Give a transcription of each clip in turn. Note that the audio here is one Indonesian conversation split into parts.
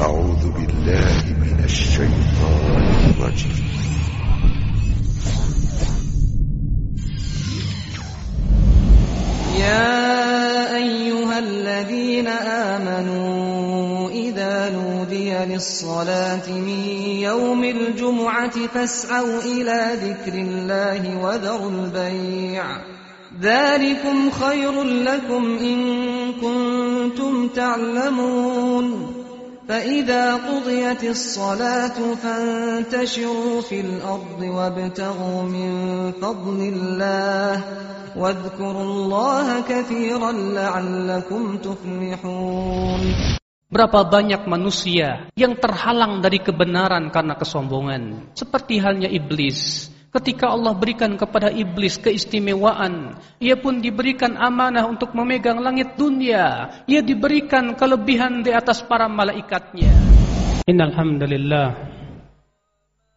أعوذ بالله من الشيطان الرجيم. يا أيها الذين آمنوا إذا نودي للصلاة من يوم الجمعة فاسعوا إلى ذكر الله وذروا البيع. ذلكم خير لكم إن كنتم تعلمون. فإذا قضيت الصلاة فانتشروا في الأرض وابتغوا من فضل الله واذكروا الله كثيرا لعلكم تفلحون Berapa banyak manusia yang terhalang dari kebenaran karena kesombongan. Seperti halnya iblis. Ketika Allah berikan kepada iblis keistimewaan, ia pun diberikan amanah untuk memegang langit dunia. Ia diberikan kelebihan di atas para malaikatnya. Innal hamdalillah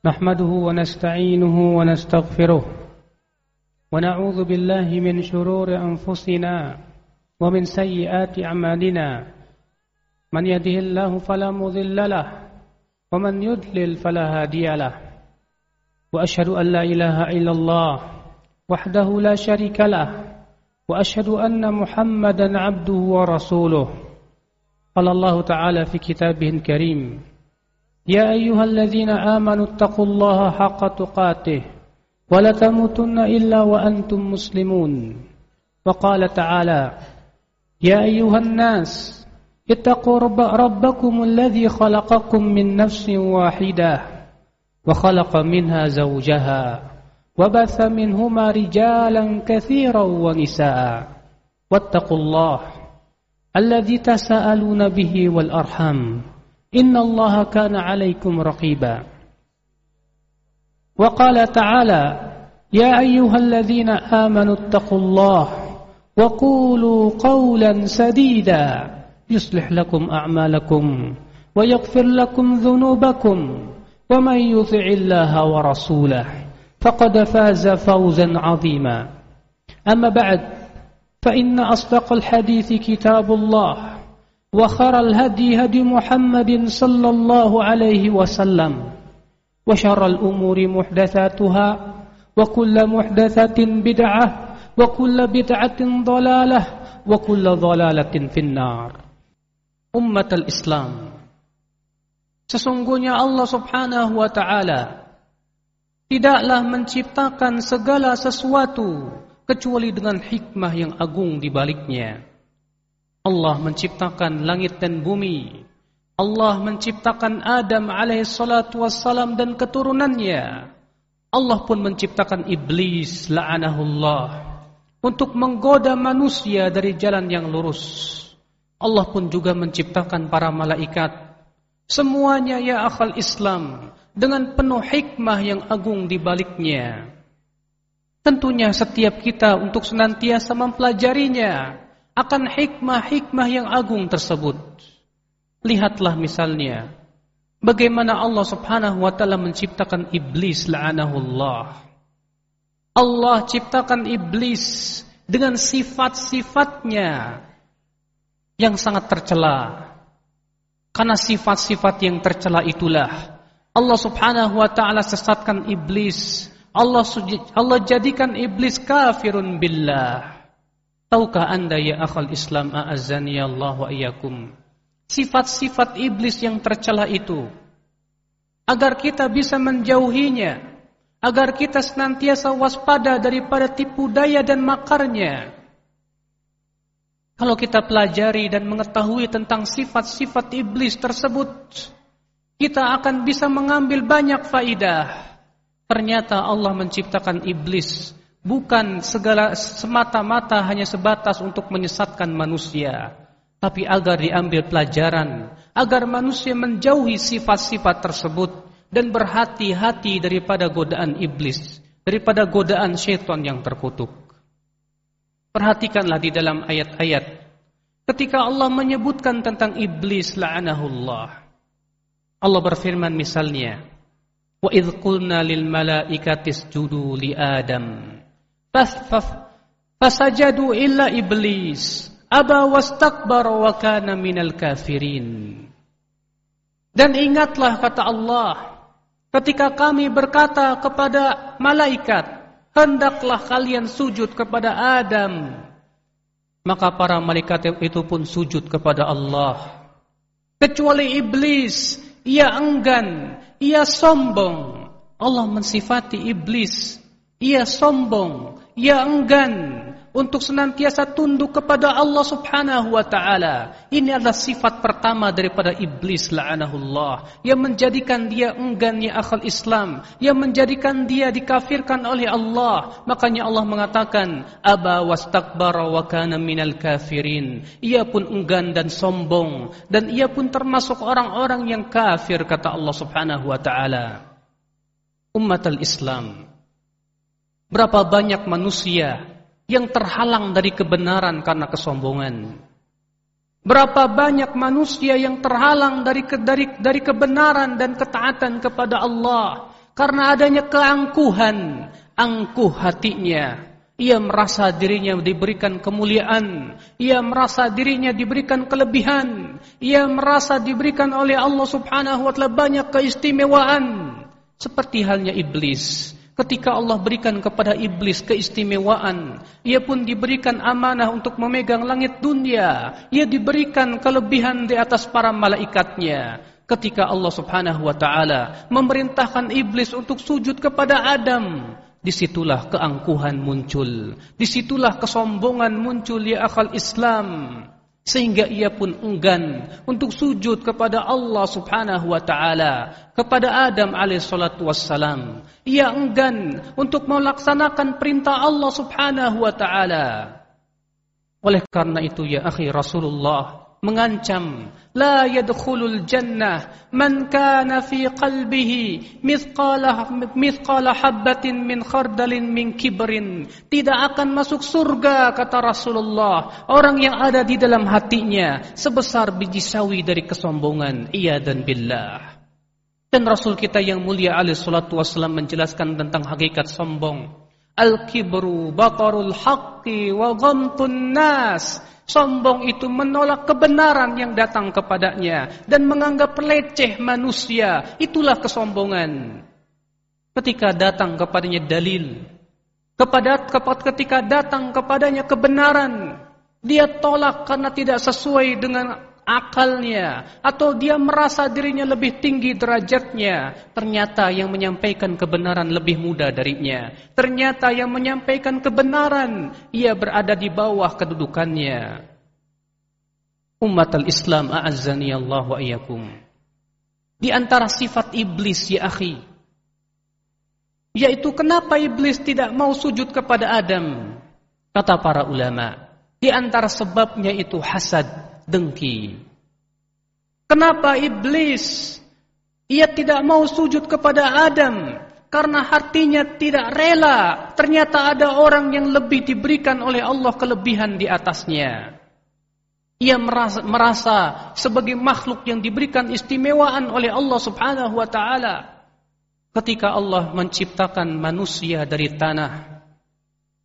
nahmaduhu wa nasta'inuhu wa nastaghfiruh wa na'udzu billahi min shururi anfusina wa min sayyiati a'malina. Man yahdihillahu fala mudilla lahu wa man yudlil fala hadiya lahu. وأشهد أن لا إله إلا الله وحده لا شريك له وأشهد أن محمدا عبده ورسوله. قال الله تعالى في كتابه الكريم يا أيها الذين آمنوا اتقوا الله حق تقاته ولا تموتن إلا وأنتم مسلمون. وقال تعالى يا أيها الناس اتقوا رب ربكم الذي خلقكم من نفس واحدة وخلق منها زوجها وبث منهما رجالا كثيرا ونساء. واتقوا الله الذي تساءلون به والأرحم إن الله كان عليكم رقيبا. وقال تعالى يا أيها الذين آمنوا اتقوا الله وقولوا قولا سديدا يصلح لكم أعمالكم ويغفر لكم ذنوبكم. ومن يطع الله ورسوله فقد فاز فوزا عظيما. أما بعد فإن أصدق الحديث كتاب الله وخر الهدي هدي محمد صلى الله عليه وسلم وشر الأمور محدثاتها وكل محدثة بدعة وكل بدعة ضلالة وكل ضلالة في النار. أمة الإسلام. Sesungguhnya Allah subhanahu wa ta'ala tidaklah menciptakan segala sesuatu kecuali dengan hikmah yang agung di baliknya. Allah menciptakan langit dan bumi. Allah menciptakan Adam alaihi salatu wassalam dan keturunannya. Allah pun menciptakan iblis la'anahullah untuk menggoda manusia dari jalan yang lurus. Allah pun juga menciptakan para malaikat Semuanya ya akal Islam dengan penuh hikmah yang agung di baliknya. Tentunya setiap kita untuk senantiasa mempelajarinya akan hikmah-hikmah yang agung tersebut. Lihatlah misalnya bagaimana Allah Subhanahu wa taala menciptakan iblis la'anahullah. Allah ciptakan iblis dengan sifat-sifatnya yang sangat tercela karena sifat-sifat yang tercela itulah Allah Subhanahu wa taala sesatkan iblis. Allah Allah jadikan iblis kafirun billah. Tahukah Anda ya akhal Islam a'azzani Allah wa iyyakum? Sifat-sifat iblis yang tercela itu agar kita bisa menjauhinya, agar kita senantiasa waspada daripada tipu daya dan makarnya. Kalau kita pelajari dan mengetahui tentang sifat-sifat iblis tersebut, kita akan bisa mengambil banyak faidah. Ternyata Allah menciptakan iblis bukan segala semata-mata hanya sebatas untuk menyesatkan manusia, tapi agar diambil pelajaran, agar manusia menjauhi sifat-sifat tersebut dan berhati-hati daripada godaan iblis, daripada godaan syaitan yang terkutuk. Perhatikanlah di dalam ayat-ayat ketika Allah menyebutkan tentang iblis la'anahullah. Allah berfirman misalnya, "Wa idh qulna lil malaikati isjudu li Adam." Fasajadu illa iblis aba wastakbara wa kana minal kafirin. Dan ingatlah kata Allah, ketika kami berkata kepada malaikat, hendaklah kalian sujud kepada Adam. Maka para malaikat itu pun sujud kepada Allah. Kecuali iblis, ia enggan, ia sombong. Allah mensifati iblis, ia sombong, ia enggan, untuk senantiasa tunduk kepada Allah Subhanahu wa taala. Ini adalah sifat pertama daripada iblis la'anahullah yang menjadikan dia enggan ya akal Islam, yang menjadikan dia dikafirkan oleh Allah. Makanya Allah mengatakan, "Aba wastakbara wa kana minal kafirin." Ia pun enggan dan sombong dan ia pun termasuk orang-orang yang kafir kata Allah Subhanahu wa taala. Umat al-Islam Berapa banyak manusia yang terhalang dari kebenaran karena kesombongan. Berapa banyak manusia yang terhalang dari dari dari kebenaran dan ketaatan kepada Allah karena adanya keangkuhan, angkuh hatinya. Ia merasa dirinya diberikan kemuliaan, ia merasa dirinya diberikan kelebihan, ia merasa diberikan oleh Allah Subhanahu wa taala banyak keistimewaan seperti halnya iblis Ketika Allah berikan kepada iblis keistimewaan, ia pun diberikan amanah untuk memegang langit dunia. Ia diberikan kelebihan di atas para malaikatnya. Ketika Allah Subhanahu wa taala memerintahkan iblis untuk sujud kepada Adam, di situlah keangkuhan muncul, di situlah kesombongan muncul ya akal Islam sehingga ia pun enggan untuk sujud kepada Allah Subhanahu wa taala kepada Adam alaihissalatu wassalam. Ia enggan untuk melaksanakan perintah Allah Subhanahu wa taala. Oleh karena itu ya akhi Rasulullah mengancam la yadkhulul jannah man kana fi qalbihi mithqala mithqala habatin min khardalin min kibrin. Tidak akan masuk surga kata Rasulullah. Orang yang ada di dalam hatinya sebesar biji sawi dari kesombongan iya dan billah. Dan Rasul kita yang mulia alaihi salatu wasallam menjelaskan tentang hakikat sombong. Al-kibru batarul haqqi wa ghamtun nas Sombong itu menolak kebenaran yang datang kepadanya dan menganggap leceh manusia. Itulah kesombongan. Ketika datang kepadanya dalil, kepada ketika datang kepadanya kebenaran, dia tolak karena tidak sesuai dengan akalnya atau dia merasa dirinya lebih tinggi derajatnya ternyata yang menyampaikan kebenaran lebih muda darinya. Ternyata yang menyampaikan kebenaran ia berada di bawah kedudukannya. Umat al-Islam a'azzani Allah wa iyyakum di antara sifat iblis ya akhi yaitu kenapa iblis tidak mau sujud kepada Adam? Kata para ulama di antara sebabnya itu hasad dengki. Kenapa iblis ia tidak mau sujud kepada Adam? Karena hatinya tidak rela. Ternyata ada orang yang lebih diberikan oleh Allah kelebihan di atasnya. Ia merasa, merasa sebagai makhluk yang diberikan istimewaan oleh Allah Subhanahu wa taala. Ketika Allah menciptakan manusia dari tanah,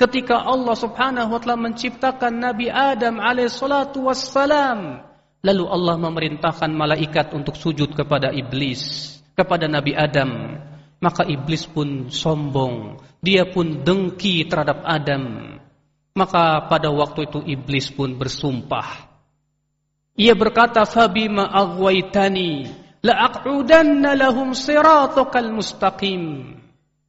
Ketika Allah subhanahu wa ta'ala menciptakan Nabi Adam alaihissalatu wassalam. Lalu Allah memerintahkan malaikat untuk sujud kepada iblis. Kepada Nabi Adam. Maka iblis pun sombong. Dia pun dengki terhadap Adam. Maka pada waktu itu iblis pun bersumpah. Ia berkata, Fabima aghwaitani la'aq'udanna lahum siratukal mustaqim.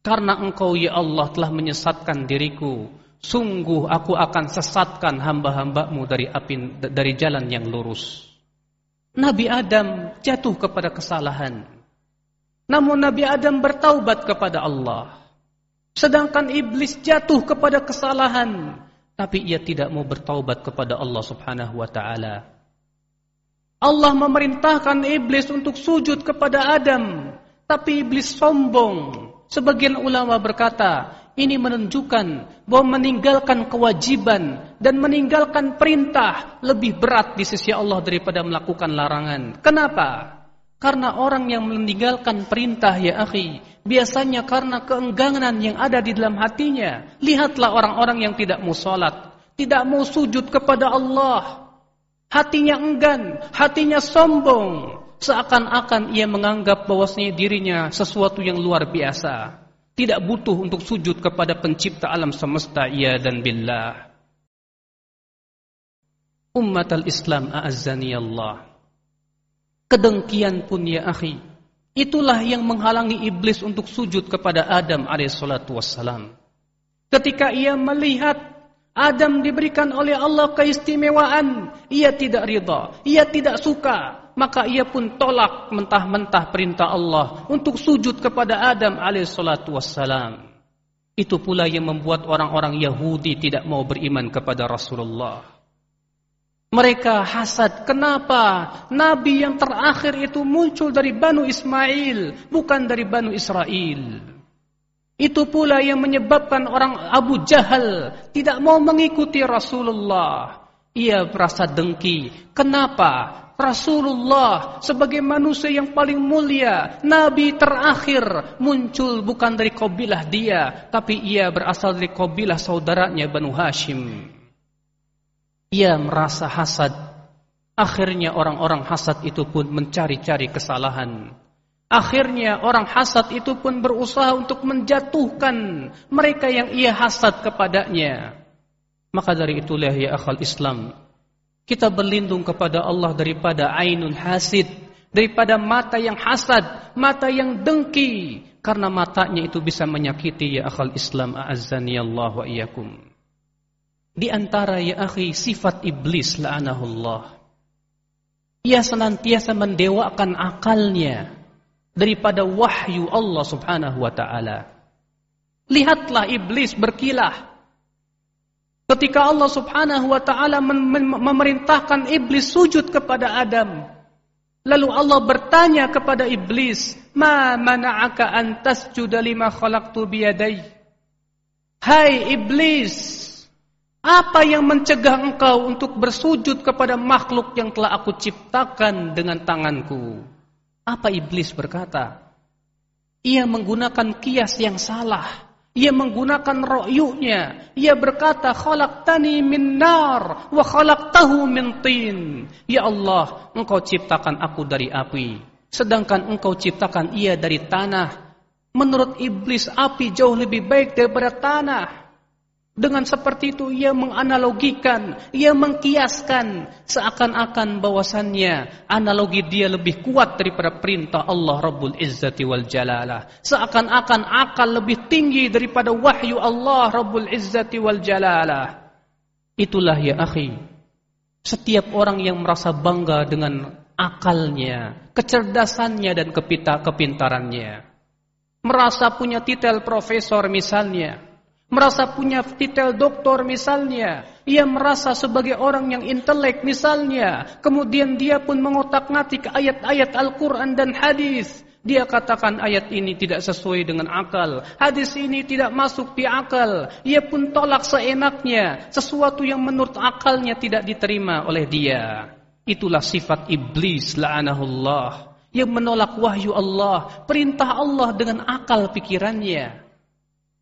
Karena engkau ya Allah telah menyesatkan diriku, sungguh aku akan sesatkan hamba-hambamu dari dari jalan yang lurus. Nabi Adam jatuh kepada kesalahan. Namun Nabi Adam bertaubat kepada Allah. Sedangkan iblis jatuh kepada kesalahan, tapi ia tidak mau bertaubat kepada Allah Subhanahu wa taala. Allah memerintahkan iblis untuk sujud kepada Adam, tapi iblis sombong. Sebagian ulama berkata, ini menunjukkan bahwa meninggalkan kewajiban dan meninggalkan perintah lebih berat di sisi Allah daripada melakukan larangan. Kenapa? Karena orang yang meninggalkan perintah ya akhi, biasanya karena keengganan yang ada di dalam hatinya. Lihatlah orang-orang yang tidak mau salat, tidak mau sujud kepada Allah. Hatinya enggan, hatinya sombong. Seakan-akan ia menganggap bahwasanya dirinya sesuatu yang luar biasa, tidak butuh untuk sujud kepada pencipta alam semesta ia dan billah. Umat al-Islam a'azzani Allah. Kedengkian pun ya akhi, itulah yang menghalangi iblis untuk sujud kepada Adam alaihissalatu wassalam. Ketika ia melihat Adam diberikan oleh Allah keistimewaan, ia tidak ridha, ia tidak suka, maka ia pun tolak mentah-mentah perintah Allah untuk sujud kepada Adam alaihissalatu wassalam. Itu pula yang membuat orang-orang Yahudi tidak mau beriman kepada Rasulullah. Mereka hasad. Kenapa? Nabi yang terakhir itu muncul dari Banu Ismail, bukan dari Banu Israel. Itu pula yang menyebabkan orang Abu Jahal tidak mau mengikuti Rasulullah. Ia merasa dengki. Kenapa? Rasulullah sebagai manusia yang paling mulia, nabi terakhir muncul bukan dari kabilah dia, tapi ia berasal dari kabilah saudaranya Banu Hashim. Ia merasa hasad. Akhirnya orang-orang hasad itu pun mencari-cari kesalahan. Akhirnya orang hasad itu pun berusaha untuk menjatuhkan mereka yang ia hasad kepadanya. Maka dari itulah ya akal Islam, kita berlindung kepada Allah daripada ainun hasid, daripada mata yang hasad, mata yang dengki, karena matanya itu bisa menyakiti ya akal Islam a'azzani Allah wa iyyakum. Di antara ya akhi sifat iblis la'anahullah. Ia senantiasa mendewakan akalnya daripada wahyu Allah Subhanahu wa taala. Lihatlah iblis berkilah. Ketika Allah Subhanahu wa taala memerintahkan iblis sujud kepada Adam. Lalu Allah bertanya kepada iblis, "Ma mana'aka an tasjuda lima khalaqtu biyadai?" Hai iblis, apa yang mencegah engkau untuk bersujud kepada makhluk yang telah aku ciptakan dengan tanganku? Apa iblis berkata? Ia menggunakan kias yang salah. Ia menggunakan ro'yunya. Ia berkata, khalaqtani min nar wa khalaqtahu min tin. Ya Allah, engkau ciptakan aku dari api. Sedangkan engkau ciptakan ia dari tanah. Menurut iblis, api jauh lebih baik daripada tanah. Dengan seperti itu ia menganalogikan, ia mengkiaskan seakan-akan bahwasannya analogi dia lebih kuat daripada perintah Allah Rabbul Izzati wal Jalalah. Seakan-akan akal lebih tinggi daripada wahyu Allah Rabbul Izzati wal Jalalah. Itulah ya akhi. Setiap orang yang merasa bangga dengan akalnya, kecerdasannya dan kepintarannya. Merasa punya titel profesor misalnya merasa punya titel doktor misalnya, ia merasa sebagai orang yang intelek misalnya, kemudian dia pun mengotak-ngatik ayat-ayat Al-Quran dan hadis. Dia katakan ayat ini tidak sesuai dengan akal. Hadis ini tidak masuk di akal. Ia pun tolak seenaknya. Sesuatu yang menurut akalnya tidak diterima oleh dia. Itulah sifat iblis la'anahullah. Yang menolak wahyu Allah. Perintah Allah dengan akal pikirannya.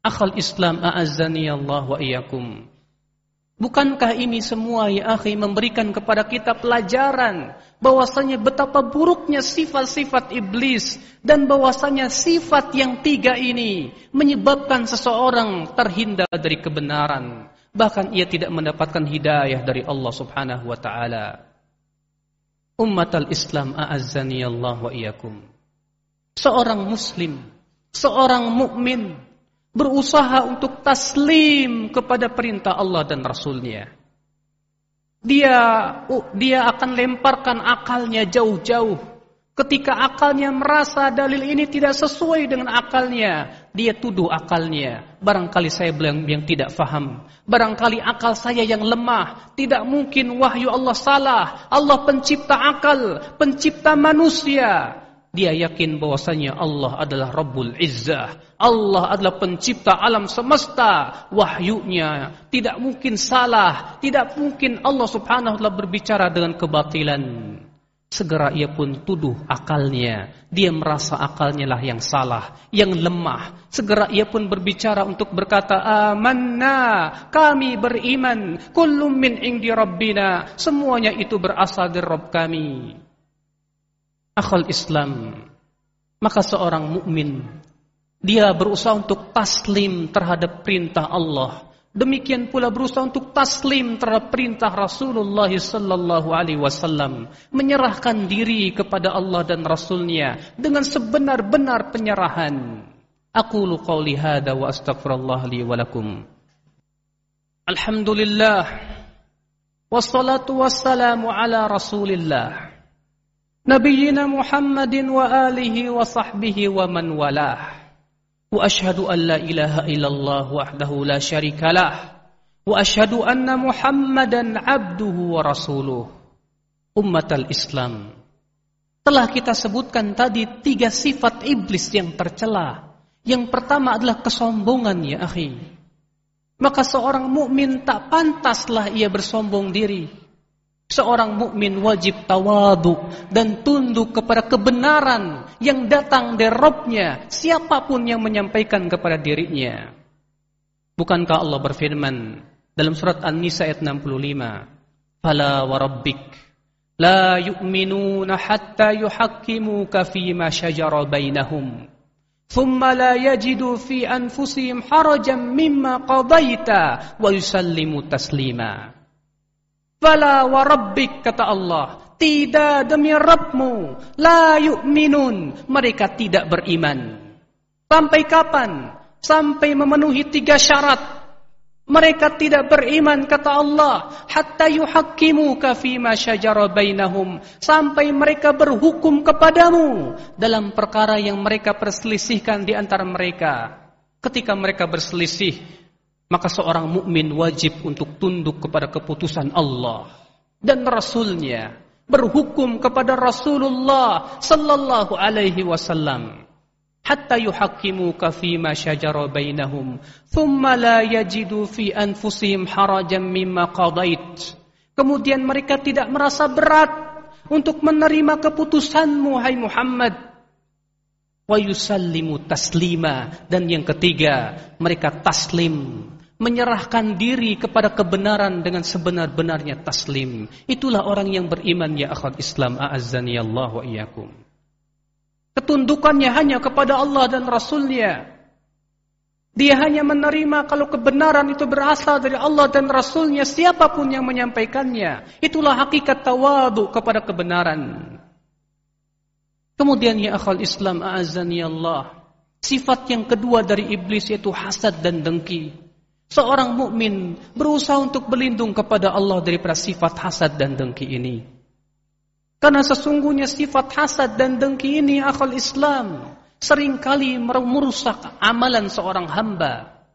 Akhal Islam a'azzani Allah wa iyyakum. Bukankah ini semua ya akhi memberikan kepada kita pelajaran bahwasanya betapa buruknya sifat-sifat iblis dan bahwasanya sifat yang tiga ini menyebabkan seseorang terhindar dari kebenaran bahkan ia tidak mendapatkan hidayah dari Allah Subhanahu wa taala. Ummat al-Islam a'azzani Allah wa iyyakum. Seorang muslim, seorang mukmin berusaha untuk taslim kepada perintah Allah dan Rasulnya. Dia dia akan lemparkan akalnya jauh-jauh. Ketika akalnya merasa dalil ini tidak sesuai dengan akalnya, dia tuduh akalnya. Barangkali saya bilang yang tidak faham. Barangkali akal saya yang lemah. Tidak mungkin wahyu Allah salah. Allah pencipta akal, pencipta manusia. Dia yakin bahwasanya Allah adalah Rabbul Izzah. Allah adalah pencipta alam semesta. Wahyunya tidak mungkin salah. Tidak mungkin Allah subhanahu wa ta'ala berbicara dengan kebatilan. Segera ia pun tuduh akalnya. Dia merasa akalnya lah yang salah, yang lemah. Segera ia pun berbicara untuk berkata, Amanna, kami beriman. Kullum min indi rabbina. Semuanya itu berasal dari Rabb kami. Akhal Islam, maka seorang mukmin dia berusaha untuk taslim terhadap perintah Allah. Demikian pula berusaha untuk taslim terhadap perintah Rasulullah sallallahu alaihi wasallam, menyerahkan diri kepada Allah dan Rasulnya dengan sebenar-benar penyerahan. Aku qauli hada wa astaghfirullah li wa lakum. Alhamdulillah wassalatu wassalamu ala Rasulillah. Nabiyyina Muhammadin wa alihi wa sahbihi wa man walah. واشهد ان لا اله الا الله وحده لا شريك له واشهد ان محمدا عبده ورسوله امه الاسلام telah kita sebutkan tadi tiga sifat iblis yang tercela yang pertama adalah kesombongan ya akhi maka seorang mukmin tak pantaslah ia bersombong diri Seorang mukmin wajib tawadu dan tunduk kepada kebenaran yang datang dari Robnya, siapapun yang menyampaikan kepada dirinya. Bukankah Allah berfirman dalam surat An-Nisa ayat 65, "Fala wa rabbik la yu'minuna hatta yuhakkimuka fi ma shajara bainahum." ثم لا يجدوا في أنفسهم حرجا مما قضيت ويسلموا تسليما Fala wa rabbik kata Allah, tidak demi Rabbmu, la yu'minun, mereka tidak beriman. Sampai kapan? Sampai memenuhi tiga syarat. Mereka tidak beriman kata Allah hatta yuhakkimu fima syajara bainahum sampai mereka berhukum kepadamu dalam perkara yang mereka perselisihkan di antara mereka. Ketika mereka berselisih, maka seorang mukmin wajib untuk tunduk kepada keputusan Allah dan Rasulnya berhukum kepada Rasulullah sallallahu alaihi wasallam hatta yuhaqqimuka fima syajara bainahum thumma la yajidu fi anfusihim harajan mimma qadait. Kemudian mereka tidak merasa berat untuk menerima keputusanmu hai Muhammad. Wa yusallimu taslima. Dan yang ketiga mereka taslim menyerahkan diri kepada kebenaran dengan sebenar-benarnya taslim. Itulah orang yang beriman ya akhwat Islam a'azzani Allah wa iyyakum. Ketundukannya hanya kepada Allah dan Rasulnya. Dia hanya menerima kalau kebenaran itu berasal dari Allah dan Rasulnya siapa pun yang menyampaikannya. Itulah hakikat tawadu kepada kebenaran. Kemudian ya akhwal Islam a'azzani Allah. Sifat yang kedua dari iblis yaitu hasad dan dengki. Seorang mukmin berusaha untuk berlindung kepada Allah daripada sifat hasad dan dengki ini. Karena sesungguhnya sifat hasad dan dengki ini akal Islam sering kali merusak amalan seorang hamba.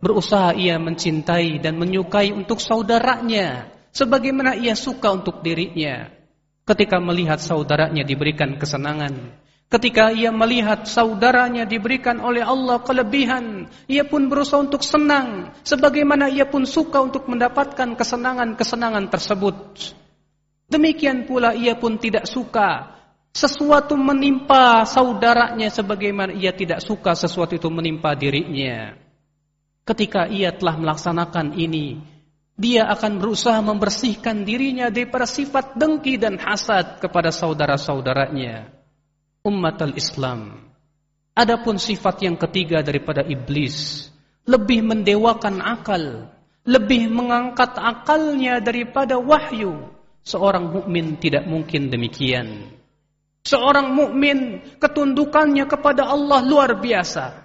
Berusaha ia mencintai dan menyukai untuk saudaranya sebagaimana ia suka untuk dirinya. Ketika melihat saudaranya diberikan kesenangan, Ketika ia melihat saudaranya diberikan oleh Allah kelebihan, ia pun berusaha untuk senang, sebagaimana ia pun suka untuk mendapatkan kesenangan-kesenangan tersebut. Demikian pula ia pun tidak suka sesuatu menimpa saudaranya sebagaimana ia tidak suka sesuatu itu menimpa dirinya. Ketika ia telah melaksanakan ini, dia akan berusaha membersihkan dirinya daripada sifat dengki dan hasad kepada saudara-saudaranya umat al-Islam. Adapun sifat yang ketiga daripada iblis, lebih mendewakan akal, lebih mengangkat akalnya daripada wahyu. Seorang mukmin tidak mungkin demikian. Seorang mukmin ketundukannya kepada Allah luar biasa.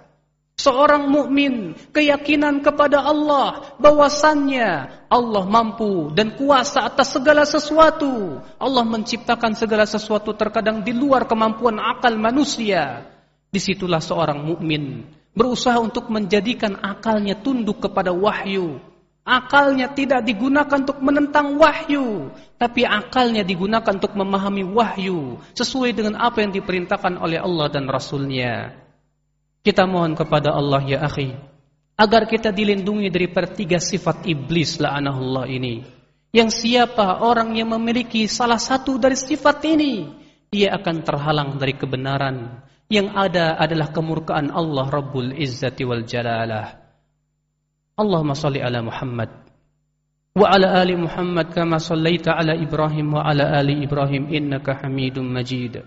Seorang mukmin keyakinan kepada Allah bahwasannya Allah mampu dan kuasa atas segala sesuatu. Allah menciptakan segala sesuatu terkadang di luar kemampuan akal manusia. Di situlah seorang mukmin berusaha untuk menjadikan akalnya tunduk kepada wahyu. Akalnya tidak digunakan untuk menentang wahyu, tapi akalnya digunakan untuk memahami wahyu sesuai dengan apa yang diperintahkan oleh Allah dan Rasulnya. Kita mohon kepada Allah ya akhi agar kita dilindungi dari pertiga sifat iblis la'anahullah ini. Yang siapa orang yang memiliki salah satu dari sifat ini, ia akan terhalang dari kebenaran. Yang ada adalah kemurkaan Allah Rabbul Izzati wal Jalalah. Allahumma salli ala Muhammad wa ala ali Muhammad kama sallaita ala Ibrahim wa ala ali Ibrahim innaka Hamidum Majid.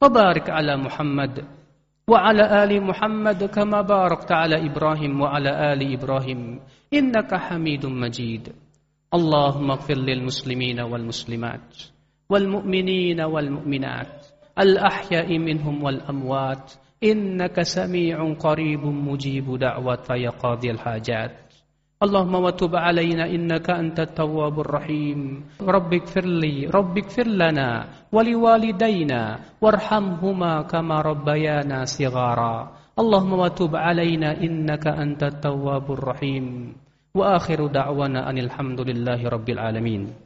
Wa ala Muhammad وعلى آل محمد كما باركت على إبراهيم وعلى آل إبراهيم. إنك حميد مجيد. اللهم اغفر للمسلمين والمسلمات والمؤمنين والمؤمنات الأحياء منهم والأموات. إنك سميع قريب مجيب دعوة يا قاضي الحاجات. اللهم وتب علينا إنك أنت التواب الرحيم. رب اغفر لي رب اغفر لنا ولوالدينا وارحمهما كما ربيانا صغارا. اللهم وتب علينا إنك أنت التواب الرحيم. وآخر دعوانا أن الحمد لله رب العالمين.